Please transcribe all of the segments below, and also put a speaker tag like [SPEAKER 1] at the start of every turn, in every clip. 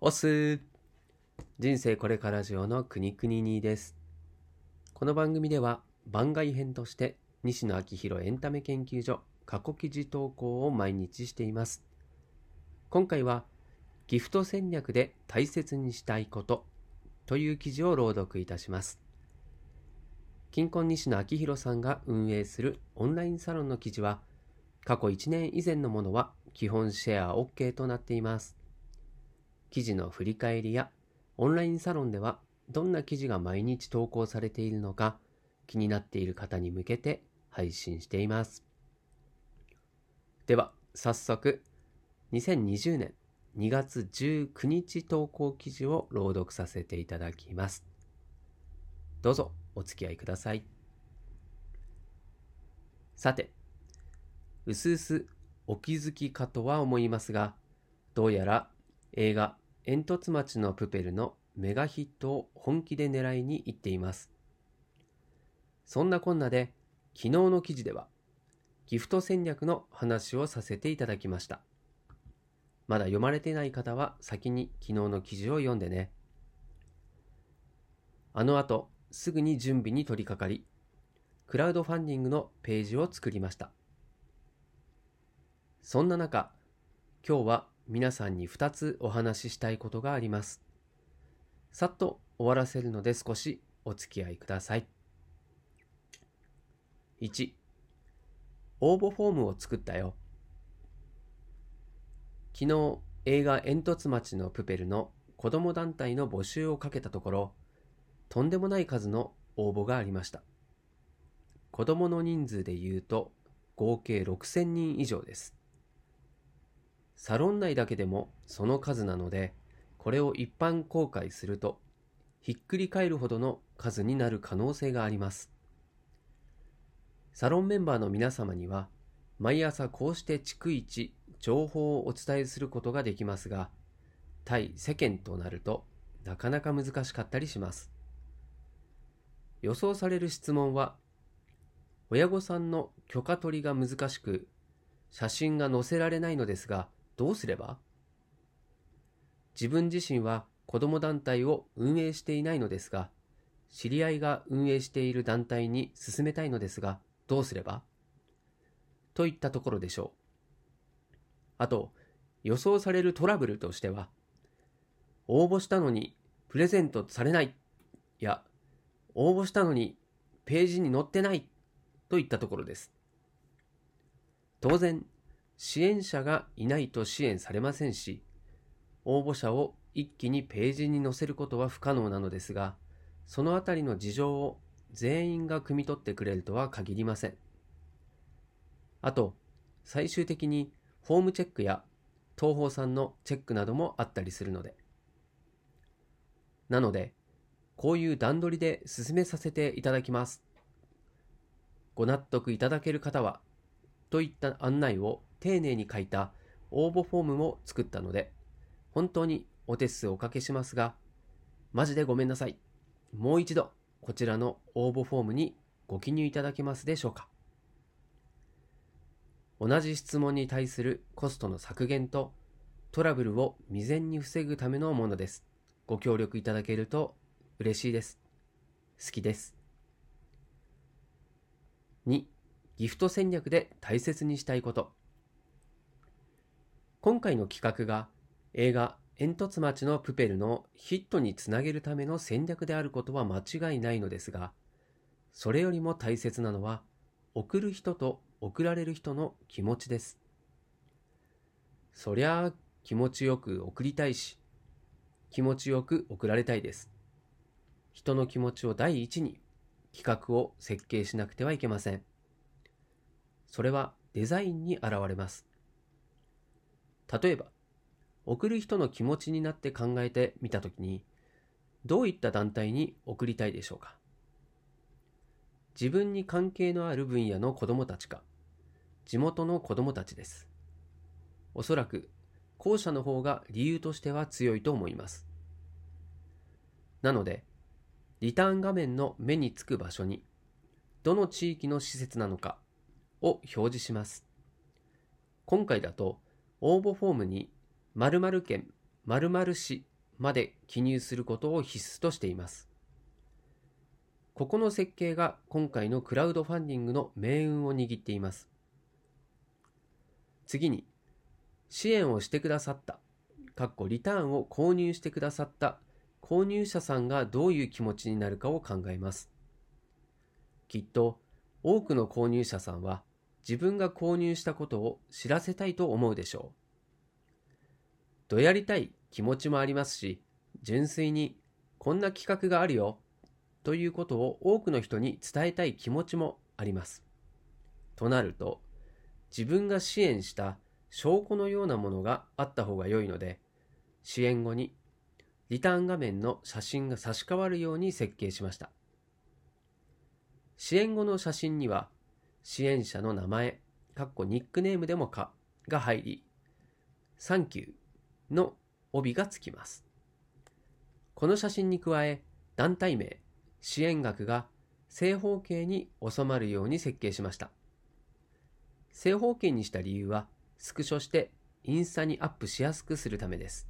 [SPEAKER 1] おす人生これからジオのくにくににです。この番組では番外編として西野昭弘エンタメ研究所過去記事投稿を毎日しています。今回はギフト戦略で大切にしたいことという記事を朗読いたします。金婚西野昭弘さんが運営するオンラインサロンの記事は過去1年以前のものは基本シェア OK となっています。記事の振り返りやオンラインサロンではどんな記事が毎日投稿されているのか気になっている方に向けて配信しています。では早速2020年2月19日投稿記事を朗読させていただきます。どうぞお付き合いください。さて、うすうすお気づきかとは思いますが、どうやら映画煙突町のプペルのメガヒットを本気で狙いに行っています。そんなこんなで昨日の記事ではギフト戦略の話をさせていただきました。まだ読まれてない方は先に昨日の記事を読んでね。あの後すぐに準備に取り掛かり、クラウドファンディングのページを作りました。そんな中、今日は皆さんに2つお話ししたいことがあります。さっと終わらせるので少しお付き合いください。1、応募フォームを作ったよ。昨日映画煙突町のプペルの子供団体の募集をかけたところ、とんでもない数の応募がありました。子供の人数で言うと合計6000人以上です。サロン内だけでもその数なので、これを一般公開すると、ひっくり返るほどの数になる可能性があります。サロンメンバーの皆様には、毎朝こうして逐一情報をお伝えすることができますが、対世間となるとなかなか難しかったりします。予想される質問は、親御さんの許可取りが難しく、写真が載せられないのですが、どうすれば？自分自身は子ども団体を運営していないのですが、知り合いが運営している団体に進めたいのですが、どうすれば？といったところでしょう。あと、予想されるトラブルとしては、応募したのにプレゼントされないや、応募したのにページに載ってないといったところです。当然、支援者がいないと支援されませんし、応募者を一気にページに載せることは不可能なのですが、そのあたりの事情を全員が汲み取ってくれるとは限りません。あと、最終的にフォームチェックや東宝さんのチェックなどもあったりするので。なので、こういう段取りで進めさせていただきます。ご納得いただける方は、といった案内を丁寧に書いた応募フォームも作ったので、本当にお手数おかけしますが、マジでごめんなさい。もう一度、こちらの応募フォームにご記入いただけますでしょうか。同じ質問に対するコストの削減とトラブルを未然に防ぐためのものです。ご協力いただけると嬉しいです。好きです。2、ギフト戦略で大切にしたいこと。今回の企画が映画煙突町のプペルのヒットにつなげるための戦略であることは間違いないのですが、それよりも大切なのは送る人と送られる人の気持ちです。そりゃあ気持ちよく送りたいし、気持ちよく送られたいです。人の気持ちを第一に企画を設計しなくてはいけません。それはデザインに現れます。例えば、送る人の気持ちになって考えてみたときに、どういった団体に送りたいでしょうか？自分に関係のある分野の子供たちか、地元の子供たちです。おそらく、後者の方が理由としては強いと思います。なので、リターン画面の目につく場所に、どの地域の施設なのかを表示します。今回だと、応募フォームに〇〇県〇〇市まで記入することを必須としています。ここの設計が今回のクラウドファンディングの命運を握っています。次に、支援をしてくださった、かっこリターンを購入してくださった購入者さんがどういう気持ちになるかを考えます。きっと多くの購入者さんは自分が購入したことを知らせたいと思うでしょう。どやりたい気持ちもありますし、純粋にこんな企画があるよということを多くの人に伝えたい気持ちもあります。となると、自分が支援した証拠のようなものがあった方が良いので、支援後にリターン画面の写真が差し替わるように設計しました。支援後の写真には、支援者の名前、かっこニックネームでもかが入り、サンキューの帯がつきます。この写真に加え、団体名、支援額が正方形に収まるように設計しました。正方形にした理由は、スクショしてインスタにアップしやすくするためです。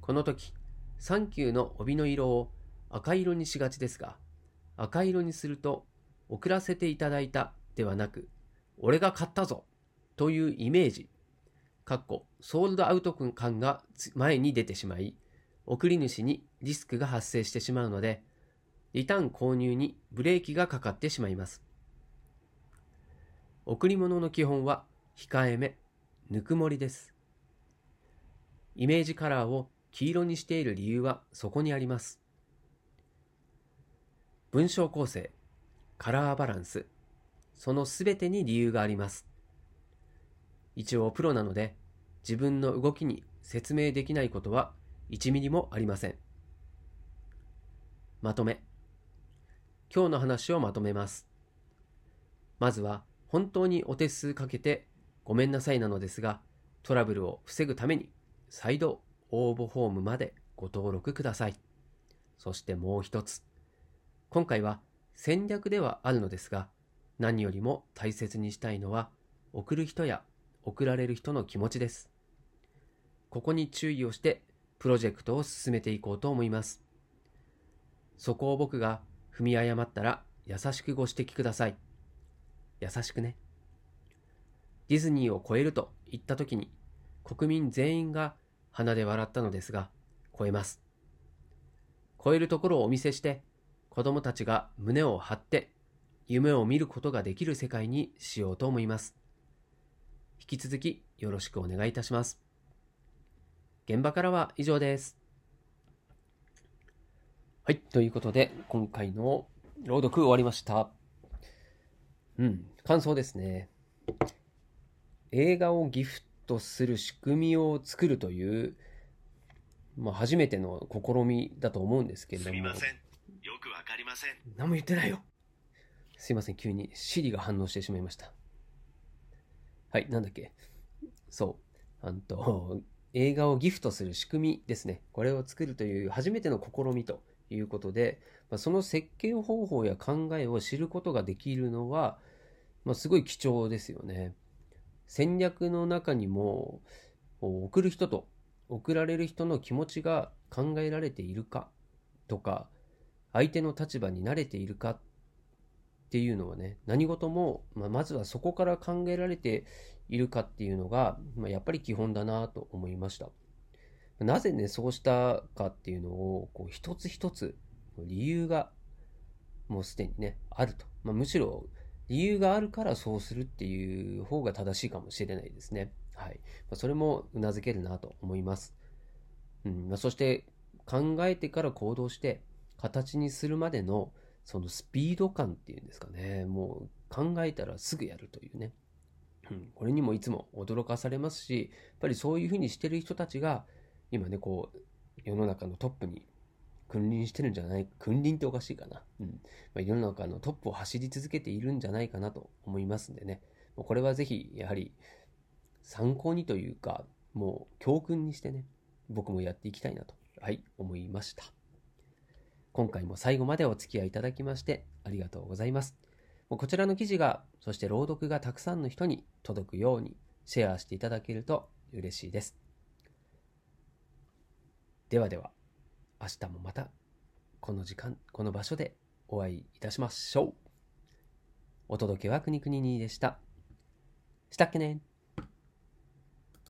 [SPEAKER 1] この時、サンキューの帯の色を赤色にしがちですが、赤色にすると、送らせていただいたではなく、俺が買ったぞというイメージ、かっこソールドアウト感が前に出てしまい、送り主にリスクが発生してしまうので、リターン購入にブレーキがかかってしまいます。贈り物の基本は控えめ、ぬくもりです。イメージカラーを黄色にしている理由はそこにあります。文章構成、カラーバランス、そのすべてに理由があります。一応プロなので、自分の動きに説明できないことは1ミリもありません。まとめ。今日の話をまとめます。まずは、本当にお手数かけてごめんなさいなのですが、トラブルを防ぐために再度応募フォームまでご登録ください。そしてもう一つ。今回は戦略ではあるのですが、何よりも大切にしたいのは、送る人や送られる人の気持ちです。ここに注意をして、プロジェクトを進めていこうと思います。そこを僕が踏み誤ったら優しくご指摘ください。優しくね。ディズニーを超えると言った時に、国民全員が鼻で笑ったのですが、超えます。超えるところをお見せして、子供たちが胸を張って夢を見ることができる世界にしようと思います。引き続きよろしくお願いいたします。現場からは以上です。はい、ということで、今回の朗読終わりました。うん、感想ですね。映画をギフトする仕組みを作るという、まあ、初めての試みだと思うんですけれども。すみません。ません。何も言ってないよ。すいません、急に Siri が反応してしまいました。はい、なんだっけ。そう。あんと、映画をギフトする仕組みですね。これを作るという初めての試みということで、まあ、その設計方法や考えを知ることができるのは、まあ、すごい貴重ですよね。戦略の中にも送る人と送られる人の気持ちが考えられているかとか相手の立場に慣れているかっていうのはね何事も、まあ、まずはそこから考えられているかっていうのが、まあ、やっぱり基本だなと思いましたなぜねそうしたかっていうのをこう一つ一つ理由がもうすでにねあると、まあ、むしろ理由があるからそうするっていう方が正しいかもしれないですね。はい。まそれもうなずけるなと思います。うんまあ、そして考えてから行動して形にするまでのそのスピード感っていうんですかね。もう考えたらすぐやるというね。うん、これにもいつも驚かされますし、やっぱりそういうふうにしてる人たちが今ね、こう世の中のトップに君臨してるんじゃない、君臨っておかしいかな。うん。まあ、世の中のトップを走り続けているんじゃないかなと思いますんでね。これはぜひ、やはり、参考にというか、もう教訓にしてね、僕もやっていきたいなと、はい、思いました。今回も最後までお付き合いいただきましてありがとうございます。こちらの記事が、そして朗読がたくさんの人に届くようにシェアしていただけると嬉しいです。ではでは、明日もまたこの時間、この場所でお会いいたしましょう。お届けはくにくににでした。したっけね